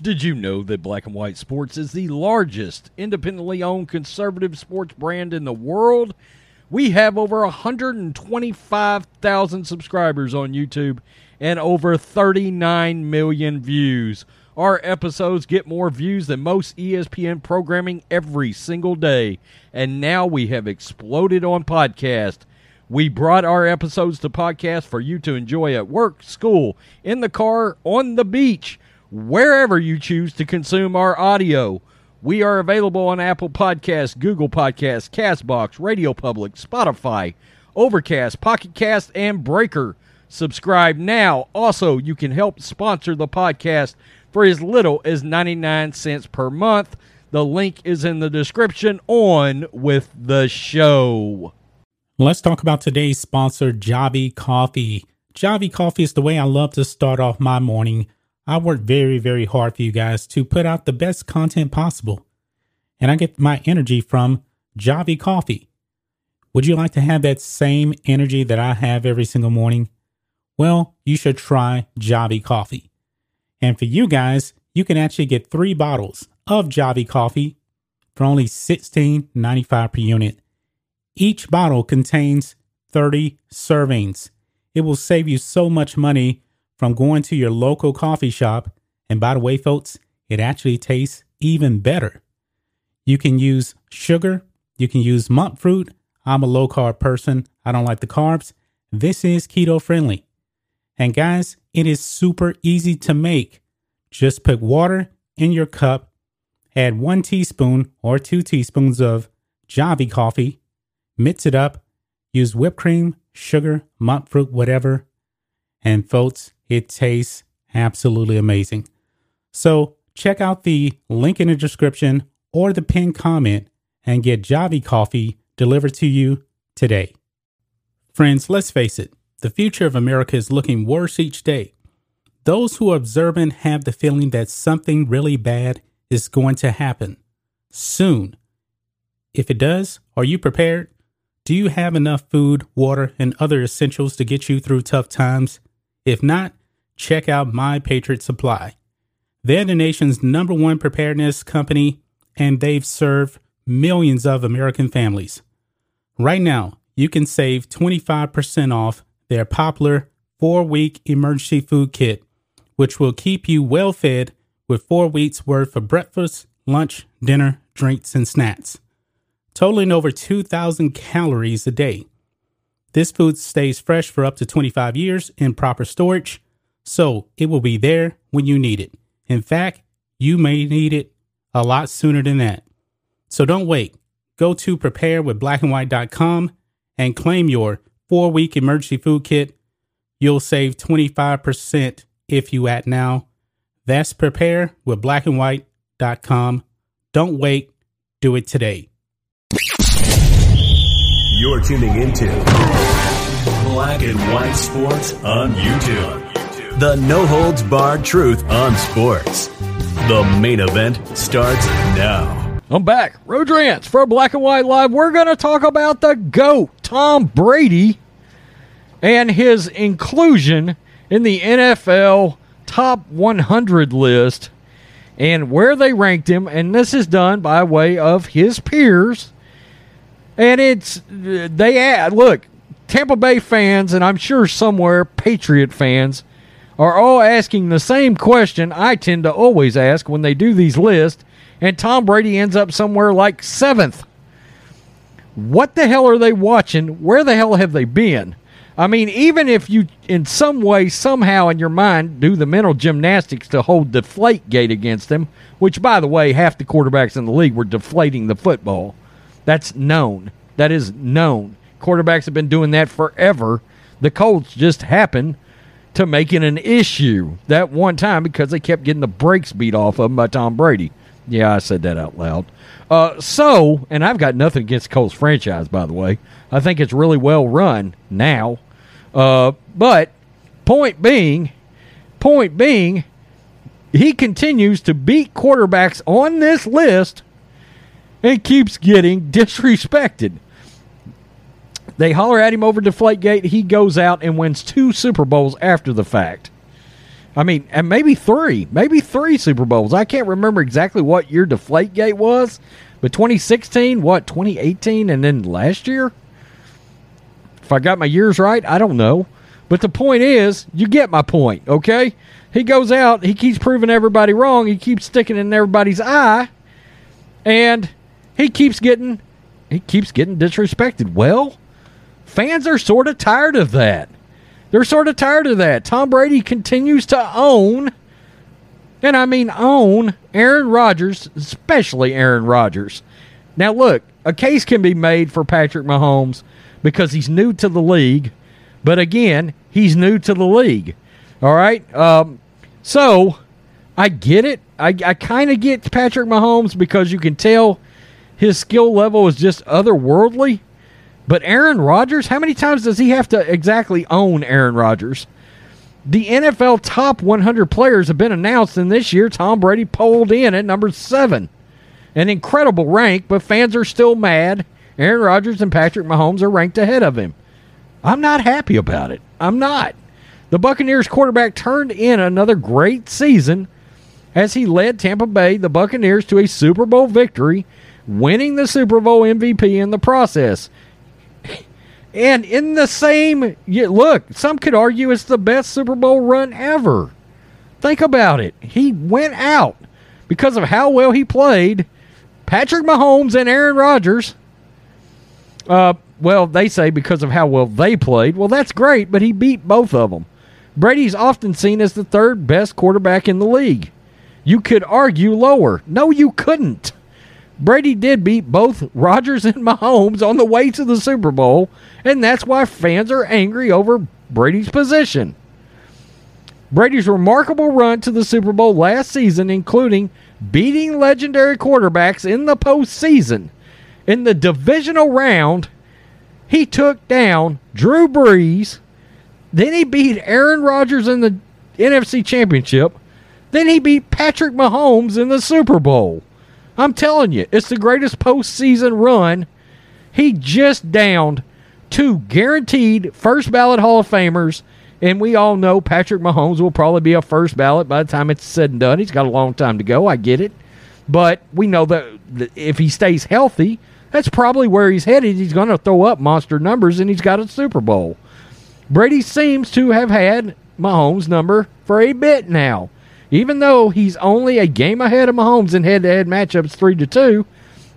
Did you know that Black and White Sports is the largest independently owned conservative sports brand in the world? We have over 125,000 subscribers on YouTube and over 39 million views. Our episodes get more views than most ESPN programming every single day. And now we have exploded on podcast. We brought our episodes to podcast for you to enjoy at work, school, in the car, on the beach, wherever you choose to consume our audio. We are available on Apple Podcasts, Google Podcasts, Castbox, Radio Public, Spotify, Overcast, Pocket Cast, and Breaker. Subscribe now. Also, you can help sponsor the podcast for as little as 99 cents per month. The link is in the description on with the show. Let's talk about today's sponsor, Javy Coffee. Javy Coffee is the way I love to start off my morning. I work very, very hard for you guys to put out the best content possible. And I get my energy from Javy Coffee. Would you like to have that same energy that I have every single morning? Well, you should try Javy Coffee. And for you guys, you can actually get three bottles of Javy Coffee for only $16.95 per unit. Each bottle contains 30 servings. It will save you so much money from going to your local coffee shop. And by the way, folks, it actually tastes even better. You can use sugar, you can use monk fruit. I'm a low carb person, I don't like the carbs. This is keto friendly. And guys, it is super easy to make. Just put water in your cup, add one teaspoon or two teaspoons of Javy coffee, mix it up, use whipped cream, sugar, monk fruit, whatever. And folks, it tastes absolutely amazing. So check out the link in the description or the pinned comment and get Javy coffee delivered to you today. Friends, let's face it, the future of America is looking worse each day. Those who are observant have the feeling that something really bad is going to happen soon. If it does, are you prepared? Do you have enough food, water, and other essentials to get you through tough times? If not, check out My Patriot Supply. They're the nation's number one preparedness company, and they've served millions of American families. Right now, you can save 25% off their popular four week emergency food kit, which will keep you well fed with four weeks worth of breakfast, lunch, dinner, drinks, and snacks, totaling over 2,000 calories a day. This food stays fresh for up to 25 years in proper storage, so it will be there when you need it. In fact, you may need it a lot sooner than that. So don't wait. Go to preparewithblackandwhite.com and claim your four week emergency food kit. You'll save 25% if you act now. That's preparewithblackandwhite.com. Don't wait. Do it today. You're tuning into Black and White Sports on YouTube. The no holds barred truth on sports. The main event starts now. I'm back. Rodrance for Black and White Live. We're going to talk about the GOAT, Tom Brady, and his inclusion in the NFL top 100 list and where they ranked him. And this is done by way of his peers. And it's, they add, look, Tampa Bay fans, and I'm sure somewhere Patriot fans, are all asking the same question I tend to always ask when they do these lists, and Tom Brady ends up somewhere like seventh. What the hell are they watching? Where the hell have they been? I mean, even if you, in some way, somehow in your mind, do the mental gymnastics to hold the deflate gate against them, which, by the way, half the quarterbacks in the league were deflating the football. That's known. That is known. Quarterbacks have been doing that forever. The Colts just happened to making an issue that one time because they kept getting the brakes beat off of them by Tom Brady. Yeah, I said that out loud. Uh, so, and I've got nothing against Colts franchise, by the way. I think it's really well run now. Uh, but point being, point being, he continues to beat quarterbacks on this list and keeps getting disrespected. They holler at him over Deflategate. He goes out and wins two Super Bowls after the fact. I mean, and maybe three, maybe three Super Bowls. I can't remember exactly what year Deflategate was, but 2016, what, 2018, and then last year? If I got my years right, I don't know. But the point is, you get my point, okay? He goes out, he keeps proving everybody wrong, he keeps sticking in everybody's eye, and he keeps getting he keeps getting disrespected. Well, fans are sort of tired of that. They're sort of tired of that. Tom Brady continues to own, and I mean own, Aaron Rodgers, especially Aaron Rodgers. Now, look, a case can be made for Patrick Mahomes because he's new to the league, but again, he's new to the league. All right? Um, so, I get it. I, I kind of get Patrick Mahomes because you can tell his skill level is just otherworldly. But Aaron Rodgers, how many times does he have to exactly own Aaron Rodgers? The NFL top 100 players have been announced, and this year Tom Brady pulled in at number seven. An incredible rank, but fans are still mad. Aaron Rodgers and Patrick Mahomes are ranked ahead of him. I'm not happy about it. I'm not. The Buccaneers quarterback turned in another great season as he led Tampa Bay, the Buccaneers, to a Super Bowl victory, winning the Super Bowl MVP in the process. And in the same look, some could argue it's the best Super Bowl run ever. Think about it. He went out because of how well he played. Patrick Mahomes and Aaron Rodgers. Uh, well, they say because of how well they played. Well, that's great, but he beat both of them. Brady's often seen as the third best quarterback in the league. You could argue lower. No, you couldn't. Brady did beat both Rodgers and Mahomes on the way to the Super Bowl, and that's why fans are angry over Brady's position. Brady's remarkable run to the Super Bowl last season, including beating legendary quarterbacks in the postseason. In the divisional round, he took down Drew Brees. Then he beat Aaron Rodgers in the NFC Championship. Then he beat Patrick Mahomes in the Super Bowl. I'm telling you, it's the greatest postseason run. He just downed two guaranteed first ballot Hall of Famers, and we all know Patrick Mahomes will probably be a first ballot by the time it's said and done. He's got a long time to go. I get it. But we know that if he stays healthy, that's probably where he's headed. He's going to throw up monster numbers, and he's got a Super Bowl. Brady seems to have had Mahomes' number for a bit now. Even though he's only a game ahead of Mahomes in head-to-head matchups, three to two,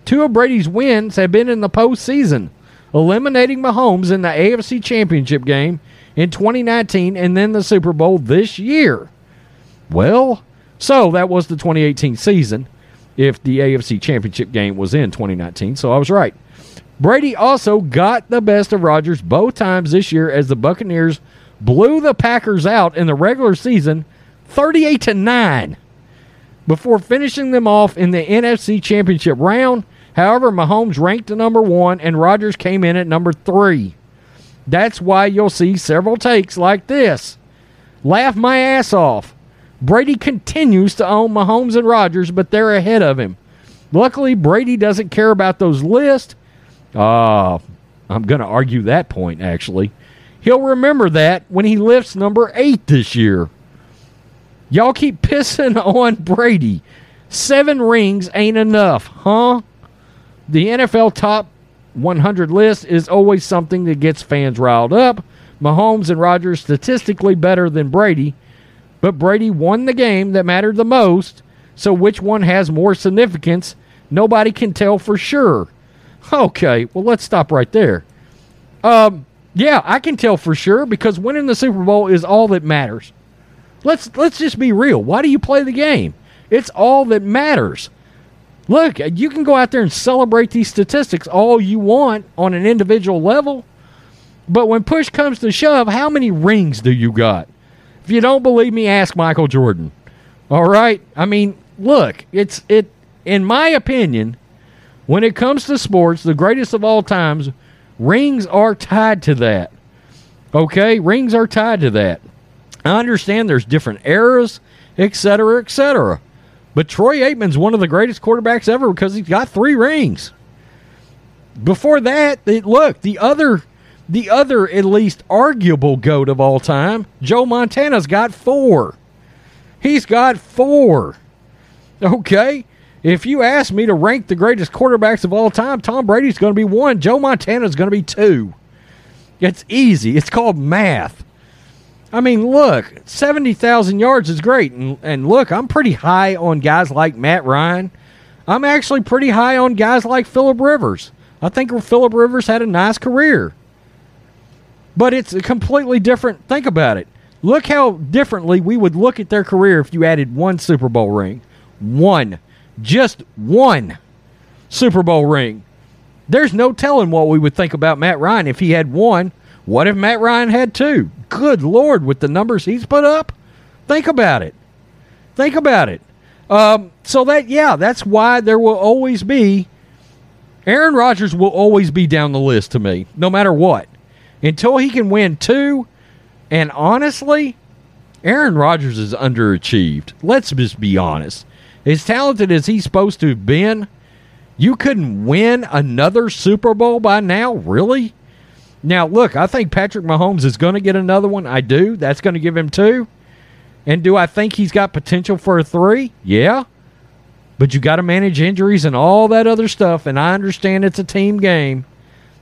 two of Brady's wins have been in the postseason, eliminating Mahomes in the AFC Championship game in 2019 and then the Super Bowl this year. Well, so that was the 2018 season. If the AFC Championship game was in 2019, so I was right. Brady also got the best of Rodgers both times this year as the Buccaneers blew the Packers out in the regular season 38 to 9 before finishing them off in the NFC Championship round. However, Mahomes ranked at number one and Rodgers came in at number three. That's why you'll see several takes like this. Laugh my ass off. Brady continues to own Mahomes and Rodgers, but they're ahead of him. Luckily, Brady doesn't care about those lists. Uh, I'm going to argue that point, actually. He'll remember that when he lifts number eight this year. Y'all keep pissing on Brady. Seven rings ain't enough, huh? The NFL top 100 list is always something that gets fans riled up. Mahomes and Rodgers statistically better than Brady, but Brady won the game that mattered the most, so which one has more significance? Nobody can tell for sure. Okay, well, let's stop right there. Um, yeah, I can tell for sure because winning the Super Bowl is all that matters. Let's let's just be real. Why do you play the game? It's all that matters. Look, you can go out there and celebrate these statistics all you want on an individual level, but when push comes to shove, how many rings do you got? If you don't believe me, ask Michael Jordan. All right? I mean, look, it's it in my opinion, when it comes to sports, the greatest of all times, rings are tied to that. Okay? Rings are tied to that. I understand there's different eras, et cetera, et cetera. But Troy Aikman's one of the greatest quarterbacks ever because he's got three rings. Before that, look, the other the other at least arguable goat of all time, Joe Montana's got four. He's got four. Okay? If you ask me to rank the greatest quarterbacks of all time, Tom Brady's going to be one. Joe Montana's going to be two. It's easy. It's called math. I mean, look, 70,000 yards is great. And, and look, I'm pretty high on guys like Matt Ryan. I'm actually pretty high on guys like Philip Rivers. I think Philip Rivers had a nice career. But it's a completely different. Think about it. Look how differently we would look at their career if you added one Super Bowl ring. One. Just one Super Bowl ring. There's no telling what we would think about Matt Ryan if he had one. What if Matt Ryan had two? Good Lord, with the numbers he's put up? Think about it. Think about it. Um, so that, yeah, that's why there will always be. Aaron Rodgers will always be down the list to me, no matter what. Until he can win two, and honestly, Aaron Rodgers is underachieved. Let's just be honest. As talented as he's supposed to have been, you couldn't win another Super Bowl by now? Really? Now, look, I think Patrick Mahomes is going to get another one. I do. That's going to give him two. And do I think he's got potential for a three? Yeah. But you got to manage injuries and all that other stuff. And I understand it's a team game.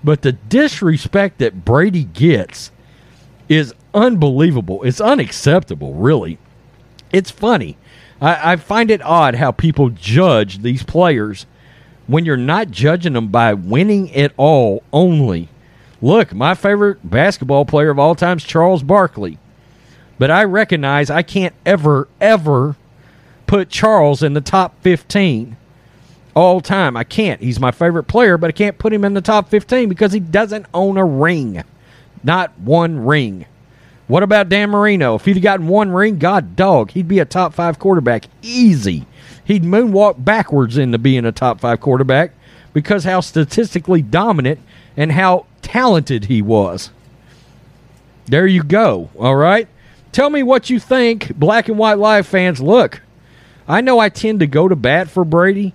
But the disrespect that Brady gets is unbelievable. It's unacceptable, really. It's funny. I, I find it odd how people judge these players when you're not judging them by winning it all only. Look, my favorite basketball player of all time is Charles Barkley. But I recognize I can't ever, ever put Charles in the top 15 all time. I can't. He's my favorite player, but I can't put him in the top 15 because he doesn't own a ring. Not one ring. What about Dan Marino? If he'd gotten one ring, God dog, he'd be a top five quarterback. Easy. He'd moonwalk backwards into being a top five quarterback because how statistically dominant and how talented he was. There you go. All right. Tell me what you think, black and white live fans. Look, I know I tend to go to bat for Brady,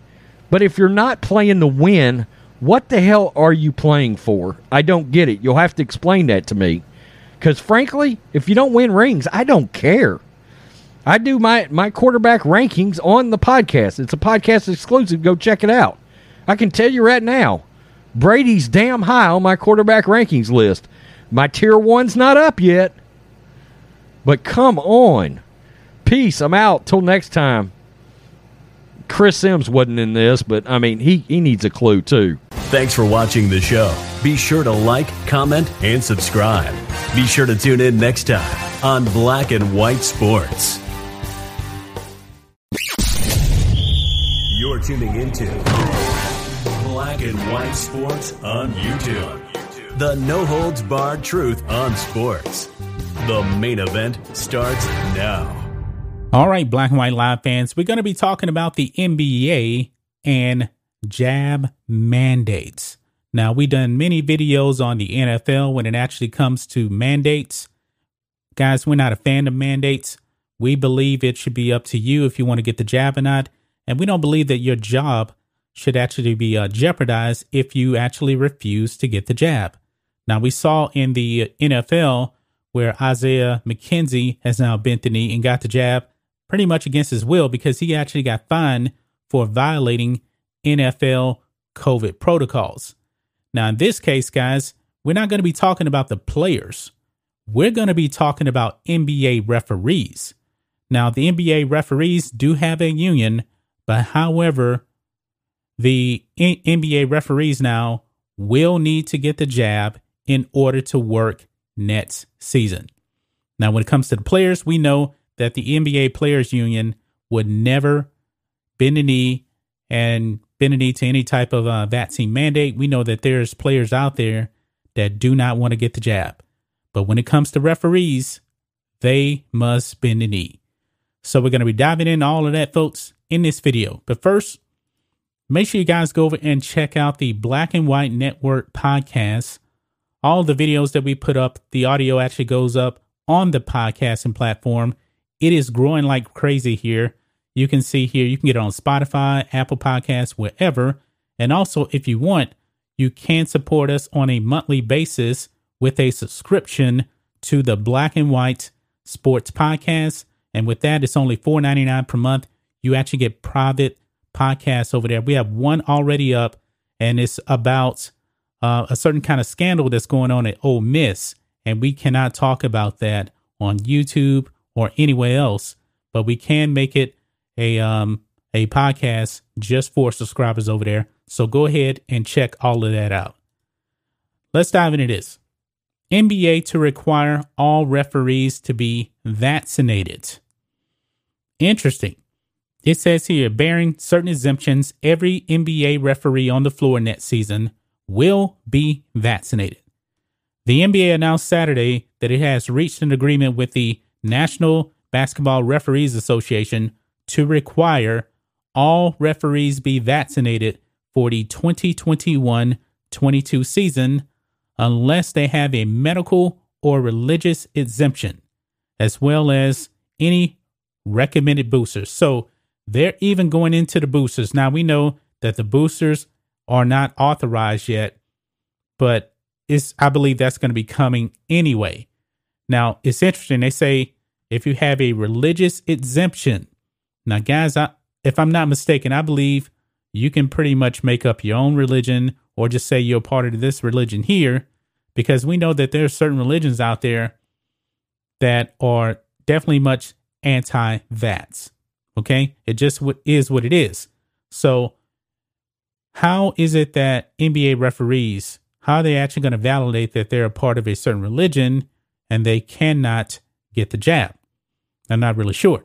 but if you're not playing to win, what the hell are you playing for? I don't get it. You'll have to explain that to me. Because frankly, if you don't win rings, I don't care. I do my, my quarterback rankings on the podcast. It's a podcast exclusive. Go check it out. I can tell you right now, Brady's damn high on my quarterback rankings list. My tier one's not up yet. But come on. Peace. I'm out. Till next time. Chris Simms wasn't in this, but I mean, he, he needs a clue too. Thanks for watching the show. Be sure to like, comment, and subscribe. Be sure to tune in next time on Black and White Sports. You're tuning into Black and White Sports on YouTube. The no holds barred truth on sports. The main event starts now. All right, Black and White Live fans, we're going to be talking about the NBA and jab mandates. Now, we've done many videos on the NFL when it actually comes to mandates. Guys, we're not a fan of mandates. We believe it should be up to you if you want to get the jab or not. And we don't believe that your job should actually be uh, jeopardized if you actually refuse to get the jab. Now, we saw in the NFL where Isaiah McKenzie has now bent the knee and got the jab pretty much against his will because he actually got fined for violating NFL COVID protocols. Now, in this case, guys, we're not going to be talking about the players. We're going to be talking about NBA referees. Now, the NBA referees do have a union, but however, the NBA referees now will need to get the jab in order to work next season. Now, when it comes to the players, we know that the NBA Players Union would never bend a knee and bend a knee to any type of uh, vaccine mandate. We know that there's players out there that do not want to get the jab. But when it comes to referees, they must bend the knee. So we're going to be diving into all of that, folks, in this video. But first, make sure you guys go over and check out the Black and White Network podcast. All the videos that we put up, the audio actually goes up on the podcasting platform. It is growing like crazy here. You can see here, you can get it on Spotify, Apple Podcasts, wherever. And also, if you want, you can support us on a monthly basis with a subscription to the Black and White Sports Podcast. And with that, it's only $4.99 per month. You actually get private podcasts over there. We have one already up, and it's about uh, a certain kind of scandal that's going on at Ole Miss. And we cannot talk about that on YouTube or anywhere else, but we can make it a um a podcast just for subscribers over there. So go ahead and check all of that out. Let's dive into this. NBA to require all referees to be vaccinated. Interesting. It says here, bearing certain exemptions, every NBA referee on the floor next season will be vaccinated. The NBA announced Saturday that it has reached an agreement with the National Basketball Referees Association to require all referees be vaccinated for the 2021 22 season unless they have a medical or religious exemption, as well as any recommended boosters. So they're even going into the boosters. Now we know that the boosters are not authorized yet, but it's I believe that's going to be coming anyway. Now it's interesting. They say if you have a religious exemption, now guys, I, if I'm not mistaken, I believe you can pretty much make up your own religion or just say you're part of this religion here, because we know that there are certain religions out there that are definitely much anti vats. Okay. It just is what it is. So, how is it that NBA referees, how are they actually going to validate that they're a part of a certain religion and they cannot get the jab? I'm not really sure.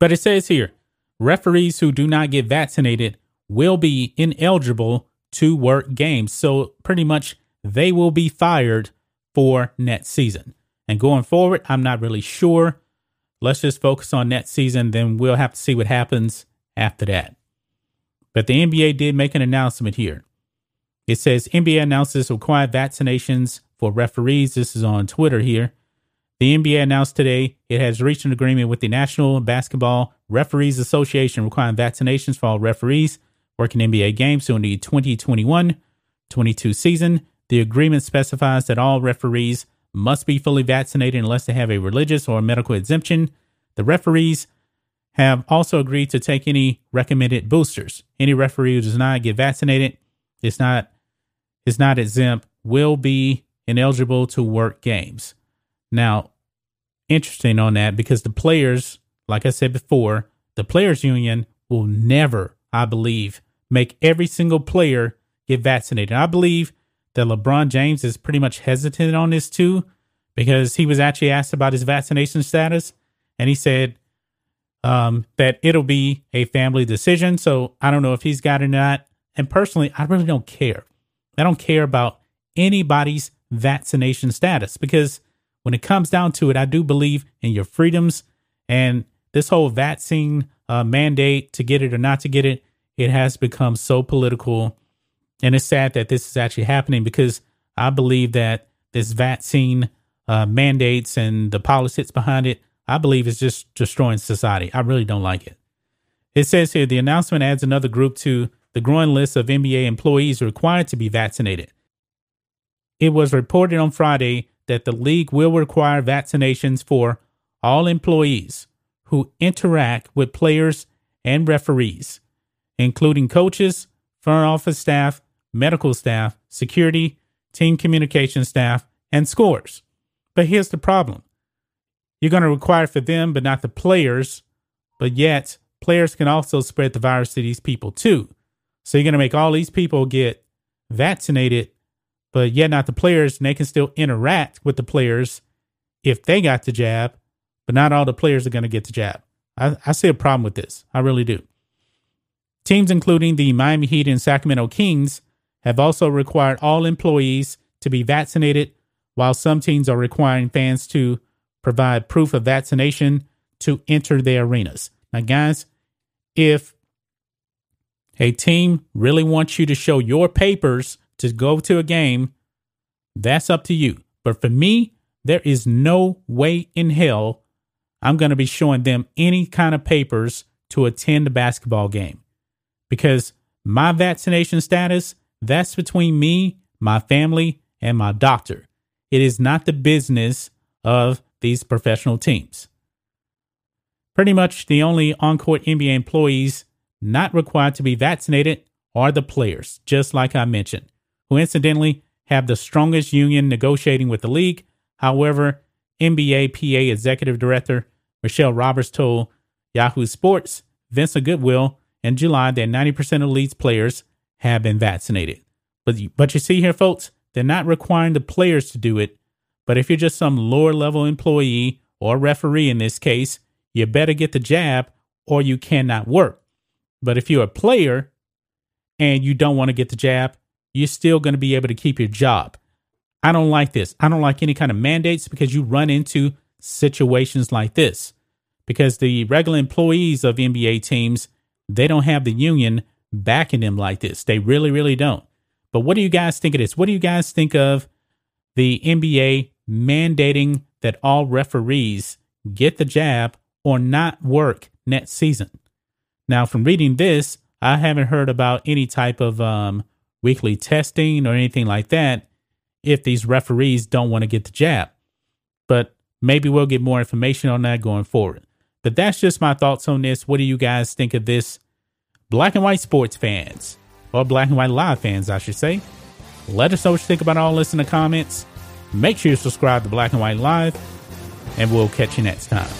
But it says here referees who do not get vaccinated will be ineligible to work games. So, pretty much, they will be fired for next season. And going forward, I'm not really sure Let's just focus on that season. Then we'll have to see what happens after that. But the NBA did make an announcement here. It says NBA announces required vaccinations for referees. This is on Twitter here. The NBA announced today it has reached an agreement with the National Basketball Referees Association requiring vaccinations for all referees working NBA games during the 2021 22 season. The agreement specifies that all referees must be fully vaccinated unless they have a religious or medical exemption. The referees have also agreed to take any recommended boosters. Any referee who does not get vaccinated is not is not exempt will be ineligible to work games. Now, interesting on that because the players, like I said before, the players union will never, I believe, make every single player get vaccinated. I believe that LeBron James is pretty much hesitant on this too, because he was actually asked about his vaccination status, and he said um, that it'll be a family decision. So I don't know if he's got it or not. And personally, I really don't care. I don't care about anybody's vaccination status because when it comes down to it, I do believe in your freedoms and this whole vaccine uh, mandate to get it or not to get it. It has become so political and it's sad that this is actually happening because I believe that this vaccine uh, mandates and the politics behind it, I believe is just destroying society. I really don't like it. It says here the announcement adds another group to the growing list of NBA employees required to be vaccinated. It was reported on Friday that the league will require vaccinations for all employees who interact with players and referees, including coaches, front office staff, medical staff, security, team communication staff, and scores. But here's the problem you're going to require for them, but not the players. But yet, players can also spread the virus to these people too. So you're going to make all these people get vaccinated, but yet not the players, and they can still interact with the players if they got the jab, but not all the players are going to get the jab. I, I see a problem with this. I really do. Teams including the Miami Heat and Sacramento Kings have also required all employees to be vaccinated, while some teams are requiring fans to provide proof of vaccination to enter their arenas. Now, guys, if a team really wants you to show your papers to go to a game, that's up to you. But for me, there is no way in hell I'm going to be showing them any kind of papers to attend a basketball game because my vaccination status, that's between me, my family, and my doctor. It is not the business of these professional teams. Pretty much the only on court NBA employees not required to be vaccinated are the players, just like I mentioned, who incidentally have the strongest union negotiating with the league. However, NBA PA Executive Director Michelle Roberts told Yahoo Sports Vincent Goodwill in July that 90% of league's players have been vaccinated. But, but you see here, folks, they're not requiring the players to do it. But if you're just some lower level employee or referee in this case, you better get the jab or you cannot work. But if you're a player and you don't want to get the jab, you're still going to be able to keep your job. I don't like this. I don't like any kind of mandates because you run into situations like this. Because the regular employees of NBA teams, they don't have the union backing them like this. They really, really don't. But what do you guys think of this? What do you guys think of the NBA mandating that all referees get the jab or not work next season? Now, from reading this, I haven't heard about any type of um, weekly testing or anything like that if these referees don't want to get the jab. But maybe we'll get more information on that going forward. But that's just my thoughts on this. What do you guys think of this? Black and white sports fans, or black and white live fans, I should say. Let us know what you think about all this in the comments. Make sure you subscribe to Black and White Live, and we'll catch you next time.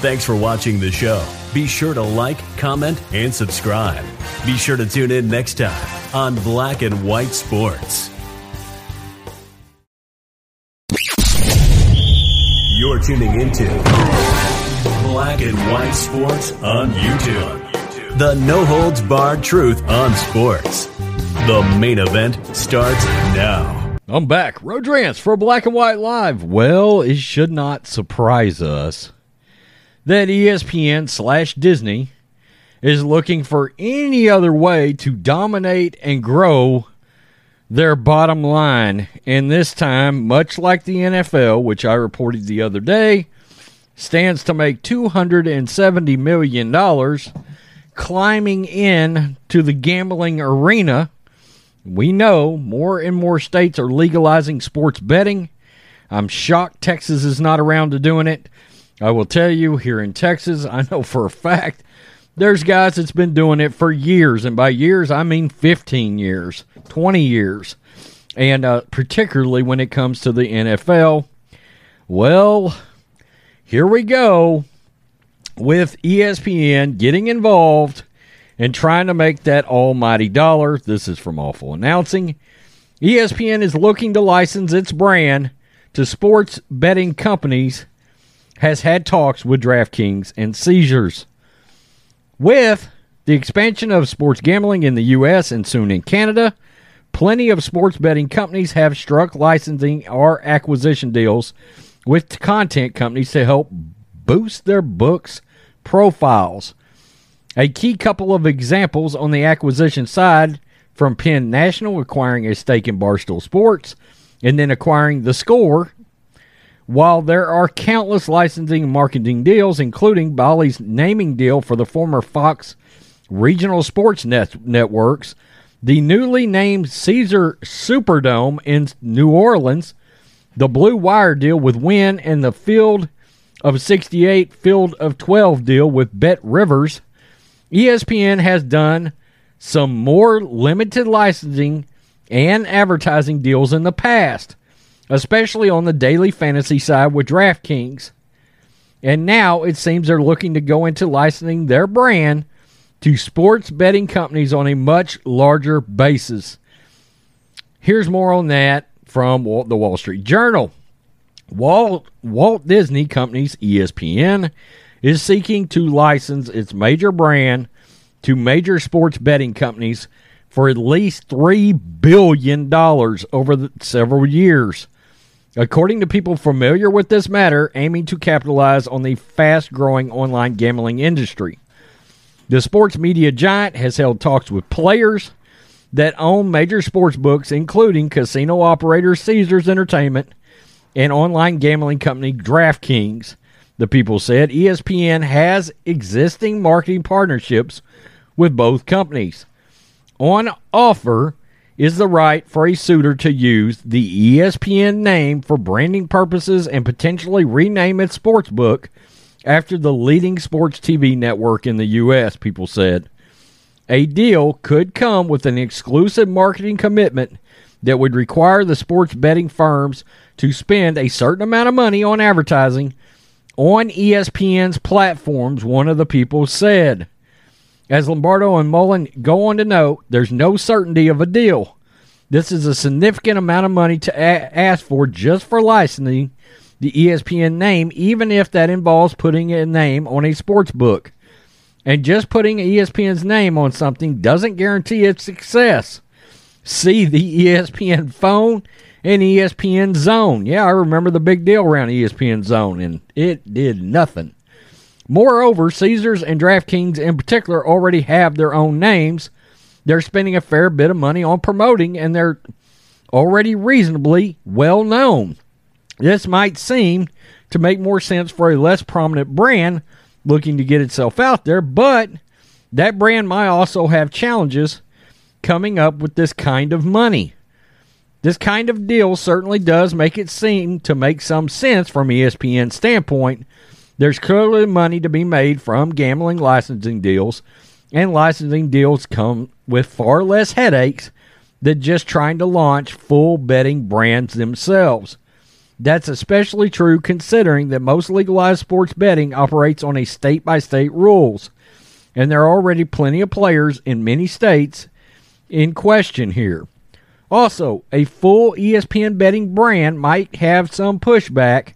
Thanks for watching the show. Be sure to like, comment, and subscribe. Be sure to tune in next time on Black and White Sports. You're tuning into Black and White Sports on YouTube. The no holds barred truth on sports. The main event starts now. I'm back. Rodrance for Black and White Live. Well, it should not surprise us that ESPN slash Disney is looking for any other way to dominate and grow their bottom line. And this time, much like the NFL, which I reported the other day, stands to make $270 million climbing in to the gambling arena. We know more and more states are legalizing sports betting. I'm shocked Texas is not around to doing it. I will tell you, here in Texas, I know for a fact there's guys that's been doing it for years, and by years I mean 15 years, 20 years, and uh, particularly when it comes to the NFL. Well, here we go with ESPN getting involved and trying to make that almighty dollar. This is from Awful Announcing. ESPN is looking to license its brand to sports betting companies, has had talks with DraftKings and Caesars. With the expansion of sports gambling in the U.S. and soon in Canada, plenty of sports betting companies have struck licensing or acquisition deals with content companies to help boost their books' profiles. A key couple of examples on the acquisition side from Penn National acquiring a stake in Barstool Sports and then acquiring The Score while there are countless licensing and marketing deals, including Bally's naming deal for the former Fox regional sports net- networks, the newly named Caesar Superdome in New Orleans, the Blue Wire deal with Wynn, and the Field of 68, Field of 12 deal with Bet Rivers, ESPN has done some more limited licensing and advertising deals in the past especially on the daily fantasy side with DraftKings. And now it seems they're looking to go into licensing their brand to sports betting companies on a much larger basis. Here's more on that from the Wall Street Journal. Walt, Walt Disney Company's ESPN is seeking to license its major brand to major sports betting companies for at least $3 billion over several years. According to people familiar with this matter, aiming to capitalize on the fast growing online gambling industry. The sports media giant has held talks with players that own major sports books, including casino operator Caesars Entertainment and online gambling company DraftKings. The people said ESPN has existing marketing partnerships with both companies. On offer is the right for a suitor to use the ESPN name for branding purposes and potentially rename its sports book after the leading sports TV network in the U.S., people said. A deal could come with an exclusive marketing commitment that would require the sports betting firms to spend a certain amount of money on advertising on ESPN's platforms, one of the people said. As Lombardo and Mullen go on to note, there's no certainty of a deal. This is a significant amount of money to a- ask for just for licensing the ESPN name, even if that involves putting a name on a sports book. And just putting ESPN's name on something doesn't guarantee its success. See the ESPN phone and ESPN Zone. Yeah, I remember the big deal around ESPN Zone, and it did nothing. Moreover, Caesars and DraftKings in particular already have their own names. They're spending a fair bit of money on promoting, and they're already reasonably well known. This might seem to make more sense for a less prominent brand looking to get itself out there, but that brand might also have challenges coming up with this kind of money. This kind of deal certainly does make it seem to make some sense from ESPN's standpoint. There's clearly money to be made from gambling licensing deals, and licensing deals come with far less headaches than just trying to launch full betting brands themselves. That's especially true considering that most legalized sports betting operates on a state by state rules, and there are already plenty of players in many states in question here. Also, a full ESPN betting brand might have some pushback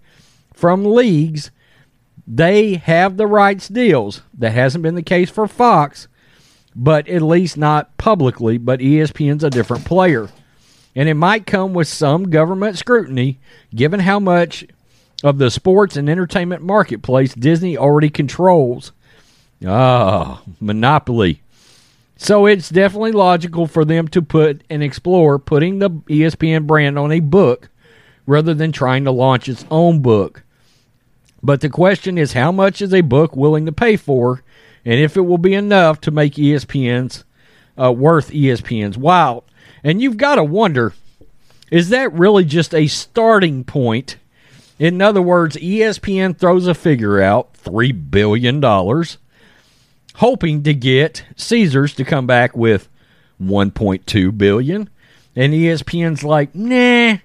from leagues. They have the rights deals. That hasn't been the case for Fox, but at least not publicly. But ESPN's a different player and it might come with some government scrutiny given how much of the sports and entertainment marketplace Disney already controls. Ah, monopoly. So it's definitely logical for them to put and explore putting the ESPN brand on a book rather than trying to launch its own book. But the question is how much is a book willing to pay for and if it will be enough to make ESPN's uh, worth ESPN's while and you've got to wonder is that really just a starting point? In other words, ESPN throws a figure out, $3 billion, hoping to get Caesars to come back with 1.2 billion. And ESPN's like, nah,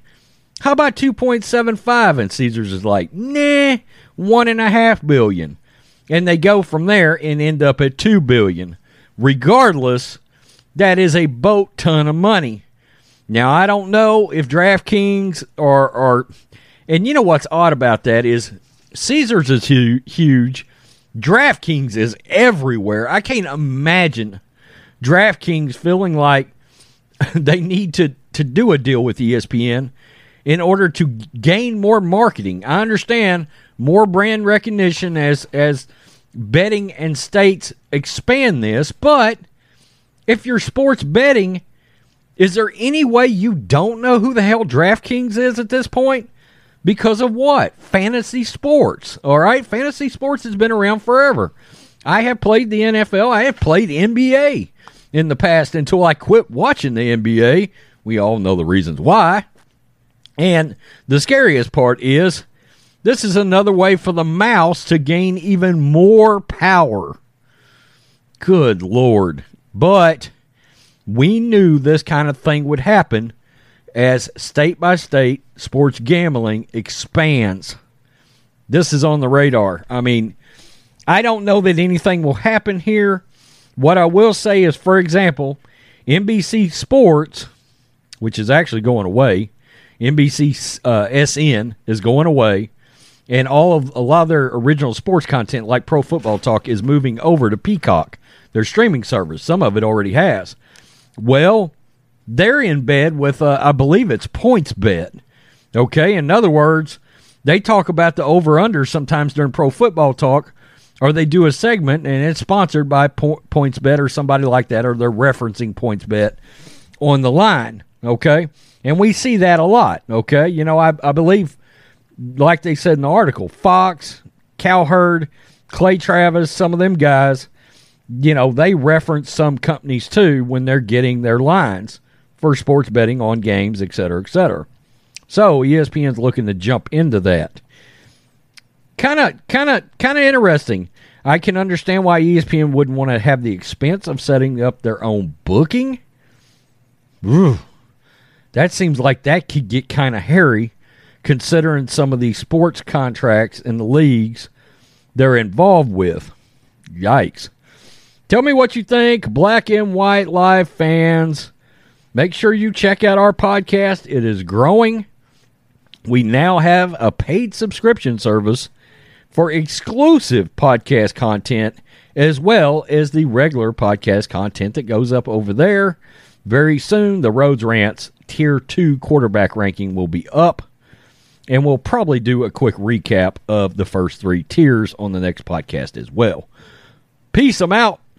how about 2.75? And Caesars is like, nah, one and a half billion. And they go from there and end up at two billion. Regardless, that is a boat ton of money. Now I don't know if DraftKings or or and you know what's odd about that is Caesars is hu- huge. DraftKings is everywhere. I can't imagine DraftKings feeling like they need to to do a deal with ESPN in order to gain more marketing. I understand more brand recognition as as betting and states expand this, but if you're sports betting, is there any way you don't know who the hell DraftKings is at this point? Because of what? Fantasy sports. All right? Fantasy sports has been around forever. I have played the NFL, I have played NBA in the past until I quit watching the NBA. We all know the reasons why. And the scariest part is this is another way for the mouse to gain even more power. Good Lord. But we knew this kind of thing would happen as state by state sports gambling expands. This is on the radar. I mean, I don't know that anything will happen here. What I will say is, for example, NBC Sports, which is actually going away, NBC uh, SN is going away, and all of a lot of their original sports content, like Pro Football Talk, is moving over to Peacock their streaming service. Some of it already has. Well, they're in bed with, uh, I believe it's PointsBet. Okay, in other words, they talk about the over under sometimes during pro football talk, or they do a segment and it's sponsored by po- PointsBet or somebody like that, or they're referencing PointsBet on the line. Okay, and we see that a lot. Okay, you know, I, I believe, like they said in the article, Fox, Cowherd, Clay Travis, some of them guys, you know, they reference some companies too when they're getting their lines for sports betting on games, et cetera, et cetera. So ESPN's looking to jump into that. Kind of, kind of, kind of interesting. I can understand why ESPN wouldn't want to have the expense of setting up their own booking. Ooh, that seems like that could get kind of hairy, considering some of these sports contracts and the leagues they're involved with. Yikes. Tell me what you think, Black and White Live fans. Make sure you check out our podcast. It is growing. We now have a paid subscription service for exclusive podcast content as well as the regular podcast content that goes up over there. Very soon, the Rhodes Rants Tier 2 quarterback ranking will be up, and we'll probably do a quick recap of the first three tiers on the next podcast as well. Peace, I'm out.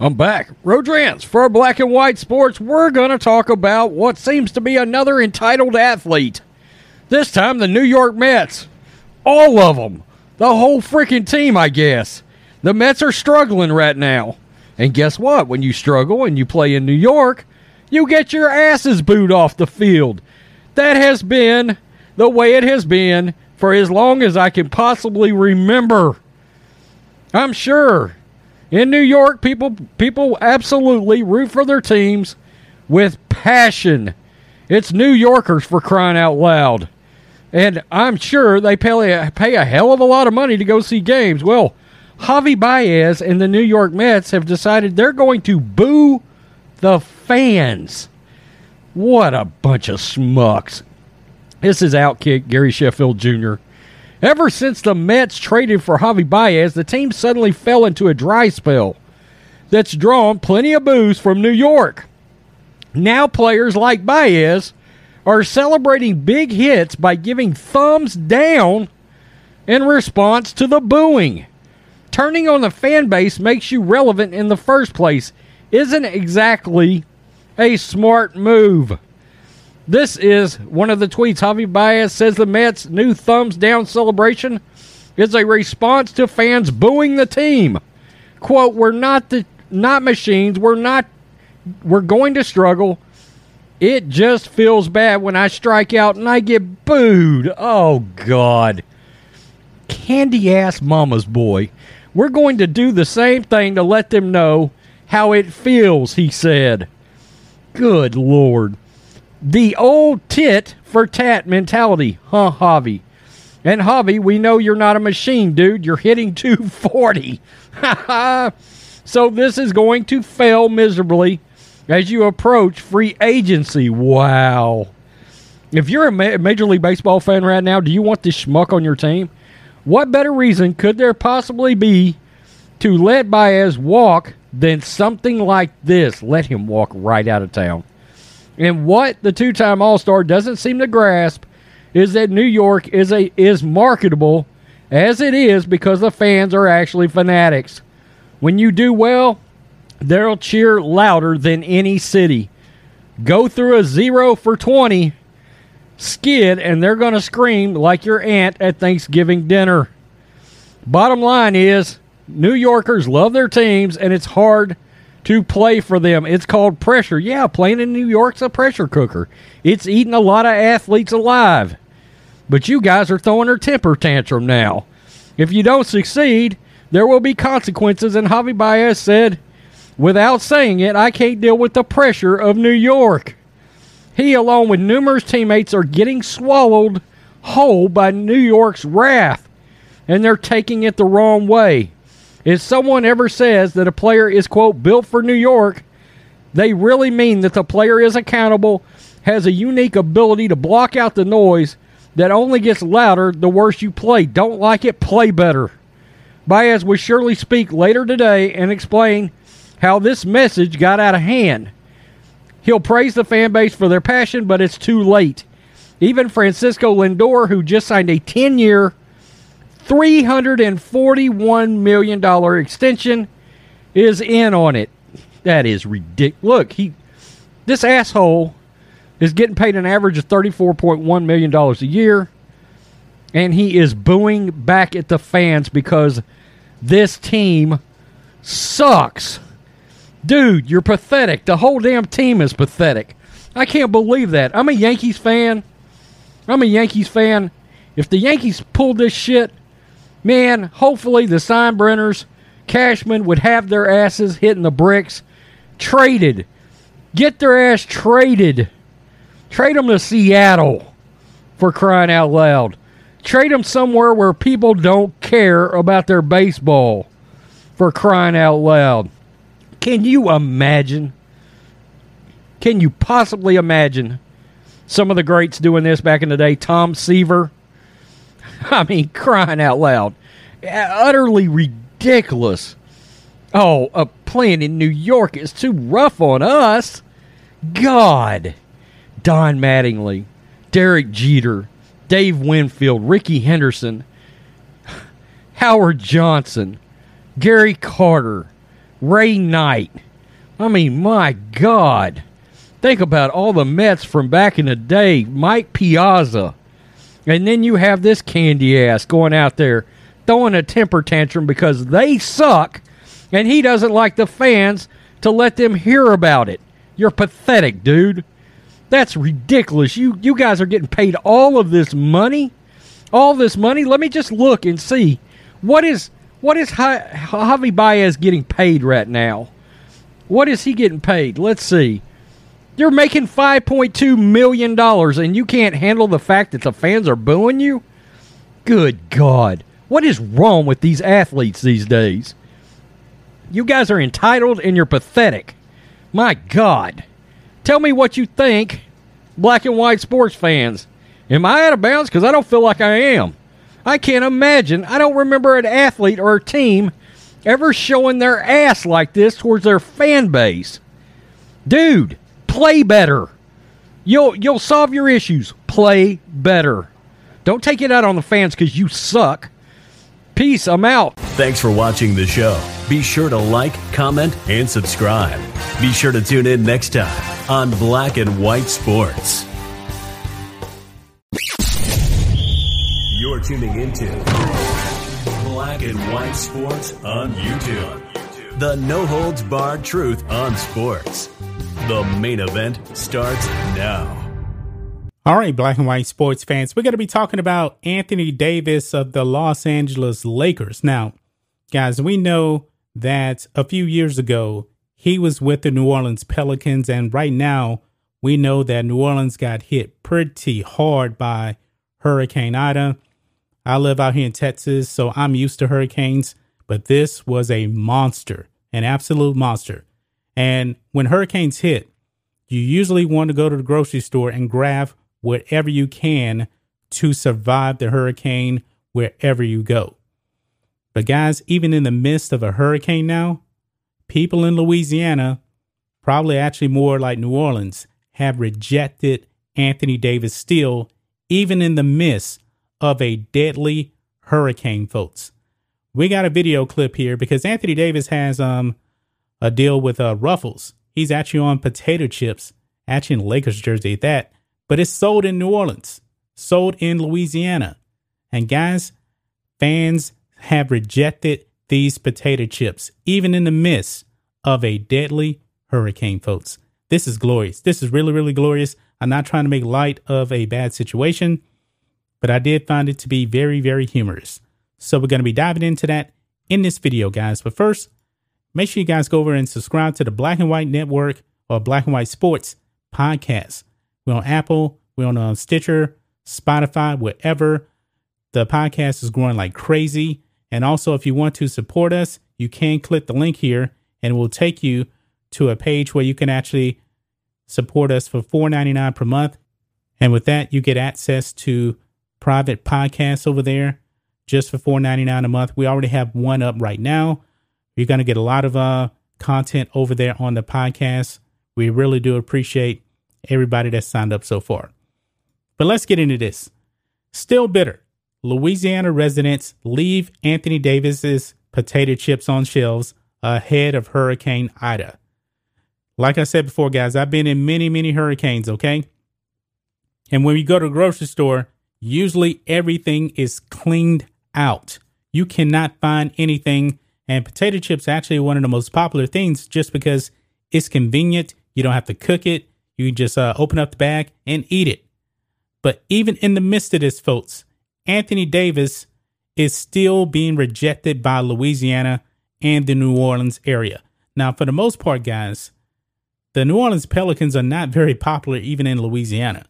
I'm back. Road Rants for Black and White Sports. We're going to talk about what seems to be another entitled athlete. This time, the New York Mets. All of them. The whole freaking team, I guess. The Mets are struggling right now. And guess what? When you struggle and you play in New York, you get your asses booed off the field. That has been the way it has been for as long as I can possibly remember. I'm sure in New York, people people absolutely root for their teams with passion. It's New Yorkers for crying out loud. And I'm sure they pay a, pay a hell of a lot of money to go see games. Well, Javy Baez and the New York Mets have decided they're going to boo the fans. What a bunch of smucks. This is Outkick Gary Sheffield Jr. Ever since the Mets traded for Javy Baez, the team suddenly fell into a dry spell that's drawn plenty of boos from New York. Now, players like Baez are celebrating big hits by giving thumbs down in response to the booing. Turning on the fan base makes you relevant in the first place isn't exactly a smart move. This is one of the tweets. Javy Baez says the Mets' new thumbs down celebration is a response to fans booing the team. Quote, we're not the not machines. We're not we're going to struggle. It just feels bad when I strike out and I get booed. Oh God. Candy ass mama's boy. We're going to do the same thing to let them know how it feels, he said. Good Lord. The old tit for tat mentality, huh, Javy? And Javy, we know you're not a machine, dude. You're hitting 240. so this is going to fail miserably as you approach free agency. Wow. If you're a ma- Major League Baseball fan right now, do you want this schmuck on your team? What better reason could there possibly be to let Baez walk than something like this? Let him walk right out of town. And what the two-time All-Star doesn't seem to grasp is that New York is a is marketable as it is because the fans are actually fanatics. When you do well, they'll cheer louder than any city. Go through a 0 for 20 skid and they're going to scream like your aunt at Thanksgiving dinner. Bottom line is New Yorkers love their teams and it's hard to play for them. It's called pressure. Yeah, playing in New York's a pressure cooker. It's eating a lot of athletes alive. But you guys are throwing a temper tantrum now. If you don't succeed, there will be consequences. And Javy Baez said, without saying it, I can't deal with the pressure of New York. He, along with numerous teammates, are getting swallowed whole by New York's wrath, and they're taking it the wrong way. If someone ever says that a player is, quote, built for New York, they really mean that the player is accountable, has a unique ability to block out the noise that only gets louder the worse you play. Don't like it, play better. Baez will surely speak later today and explain how this message got out of hand. He'll praise the fan base for their passion, but it's too late. Even Francisco Lindor, who just signed a 10 year, $341 million extension, is in on it. That is ridiculous. Look, he, this asshole is getting paid an average of $34.1 million a year, and he is booing back at the fans because this team sucks. Dude, you're pathetic. The whole damn team is pathetic. I can't believe that. I'm a Yankees fan. I'm a Yankees fan. If the Yankees pulled this shit, man, hopefully the Steinbrenners, Cashman would have their asses hitting the bricks. Traded. Get their ass traded. Trade them to Seattle for crying out loud. Trade them somewhere where people don't care about their baseball for crying out loud. Can you imagine? Can you possibly imagine some of the greats doing this back in the day? Tom Seaver. I mean, crying out loud. Utterly ridiculous. Oh, a playing in New York is too rough on us. God. Don Mattingly, Derek Jeter, Dave Winfield, Rickey Henderson, Howard Johnson, Gary Carter, Ray Knight. I mean, my God. Think about all the Mets from back in the day. Mike Piazza. And then you have this candy ass going out there throwing a temper tantrum because they suck and he doesn't like the fans to let them hear about it. You're pathetic, dude. That's ridiculous. You you guys are getting paid all of this money, all this money. Let me just look and see what is what is Javy Baez getting paid right now. What is he getting paid? Let's see. You're making five point two million dollars, and you can't handle the fact that the fans are booing you. Good God, what is wrong with these athletes these days? You guys are entitled and you're pathetic. My God. Tell me what you think, black and white sports fans. Am I out of bounds? Because I don't feel like I am. I can't imagine. I don't remember an athlete or a team ever showing their ass like this towards their fan base. Dude, play better. You'll you'll solve your issues. Play better. Don't take it out on the fans because you suck. Peace. I'm out. Thanks for watching the show. Be sure to like, comment, and subscribe. Be sure to tune in next time on Black and White Sports. You're tuning into Black and White Sports on YouTube. The no holds barred truth on sports. The main event starts now. All right, black and white sports fans, we're going to be talking about Anthony Davis of the Los Angeles Lakers. Now, guys, we know that a few years ago, he was with the New Orleans Pelicans. And right now, we know that New Orleans got hit pretty hard by Hurricane Ida. I live out here in Texas, so I'm used to hurricanes, but this was a monster, an absolute monster. And when hurricanes hit, you usually want to go to the grocery store and grab whatever you can to survive the hurricane wherever you go. But guys, even in the midst of a hurricane now, people in Louisiana, probably actually more like New Orleans, have rejected Anthony Davis still, even in the midst of a deadly hurricane, folks. We got a video clip here because Anthony Davis has um a deal with uh Ruffles. He's actually on potato chips, actually in Lakers jersey at that, but it's sold in New Orleans, sold in Louisiana. And guys, fans have rejected these potato chips, even in the midst of a deadly hurricane, folks. This is glorious. This is really, really glorious. I'm not trying to make light of a bad situation, but I did find it to be very, very humorous. So we're going to be diving into that in this video, guys. But first, make sure you guys go over and subscribe to the Black and White Network or Black and White Sports podcast. We're on Apple, we're on uh, Stitcher, Spotify, wherever. The podcast is growing like crazy. And also, if you want to support us, you can click the link here and it will take you to a page where you can actually support us for $4.99 per month. And with that, you get access to private podcasts over there just for $4.99 a month. We already have one up right now. You're going to get a lot of uh, content over there on the podcast. We really do appreciate everybody that signed up so far. But let's get into this. Still bitter. Louisiana residents leave Anthony Davis's potato chips on shelves ahead of Hurricane Ida. Like I said before, guys, I've been in many, many hurricanes, okay? And when you go to a grocery store, usually everything is cleaned out. You cannot find anything. And potato chips actually one of the most popular things just because it's convenient. You don't have to cook it. You just uh, open up the bag and eat it. But even in the midst of this, folks, Anthony Davis is still being rejected by Louisiana and the New Orleans area. Now, for the most part, guys, the New Orleans Pelicans are not very popular even in Louisiana.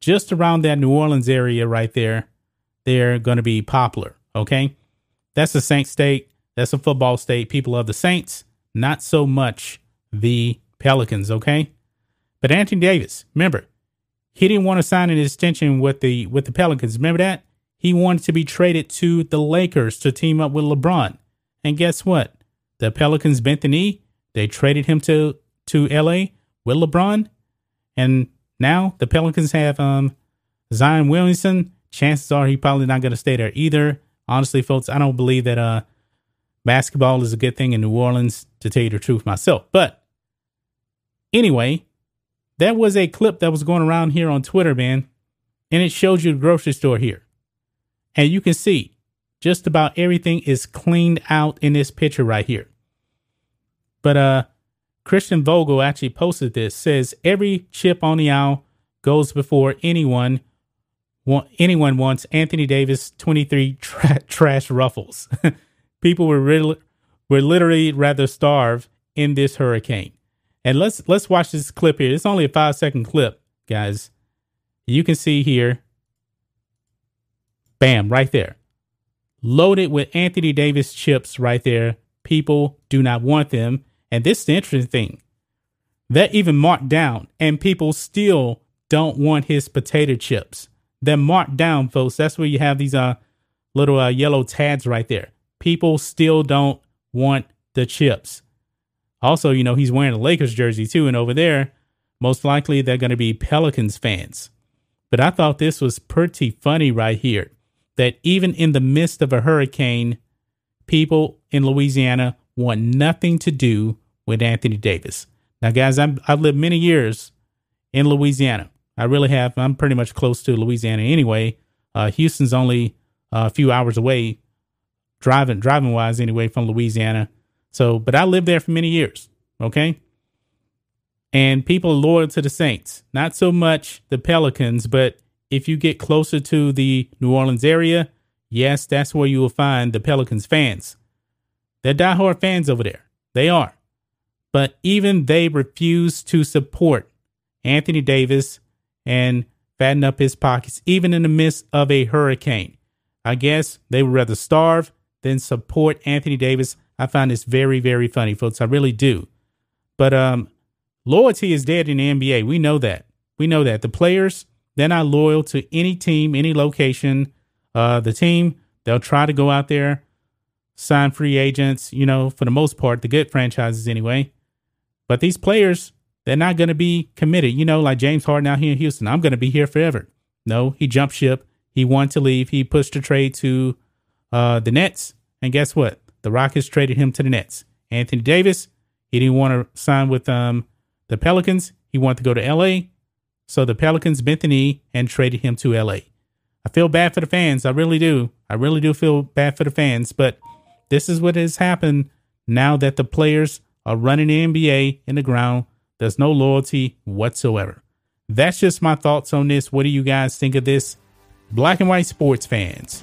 Just around that New Orleans area right there, they're going to be popular. Okay. That's the Saint state. That's a football state. People love the Saints, not so much the Pelicans. Okay. But Anthony Davis, remember, he didn't want to sign an extension with the with the Pelicans. Remember that? He wanted to be traded to the Lakers to team up with LeBron. And guess what? The Pelicans bent the knee. They traded him to to LA with LeBron. And now the Pelicans have um Zion Williamson. Chances are he probably not going to stay there either. Honestly, folks, I don't believe that uh basketball is a good thing in New Orleans, to tell you the truth myself. But anyway, that was a clip that was going around here on Twitter, man, and it shows you the grocery store here. And you can see just about everything is cleaned out in this picture right here. But uh Christian Vogel actually posted this says every chip on the aisle goes before anyone anyone wants Anthony Davis 23 tra- trash ruffles. People were really, were literally rather starve in this hurricane. And let's let's watch this clip here. It's only a 5 second clip, guys. You can see here bam right there. Loaded with Anthony Davis chips right there. People do not want them. And this is the interesting thing. They're even marked down and people still don't want his potato chips. They're marked down, folks. That's where you have these uh little uh, yellow tags right there. People still don't want the chips. Also, you know, he's wearing a Lakers jersey too, and over there, most likely they're going to be Pelicans fans. But I thought this was pretty funny right here that even in the midst of a hurricane, people in Louisiana want nothing to do with Anthony Davis. Now, guys, i have lived many years in Louisiana. I really have. I'm pretty much close to Louisiana anyway. Uh, Houston's only a few hours away, driving driving wise anyway from Louisiana. So, but I lived there for many years. Okay, and people loyal to the Saints. Not so much the Pelicans, but if you get closer to the New Orleans area, yes, that's where you will find the Pelicans fans. They're diehard fans over there. They are. But even they refuse to support Anthony Davis and fatten up his pockets, even in the midst of a hurricane. I guess they would rather starve than support Anthony Davis. I find this very, very funny, folks. I really do. But um, loyalty is dead in the NBA. We know that. We know that. The players, they're not loyal to any team, any location. Uh, the team, they'll try to go out there, sign free agents, you know, for the most part, the good franchises anyway. But these players, they're not going to be committed. You know, like James Harden out here in Houston, I'm going to be here forever. No, he jumped ship. He wanted to leave. He pushed a trade to uh, the Nets. And guess what? The Rockets traded him to the Nets. Anthony Davis, he didn't want to sign with um, the Pelicans. He wanted to go to LA. So the Pelicans bent the knee and traded him to LA. I feel bad for the fans. I really do. I really do feel bad for the fans. But this is what has happened now that the players are running the NBA in the ground. There's no loyalty whatsoever. That's just my thoughts on this. What do you guys think of this? Black and white sports fans.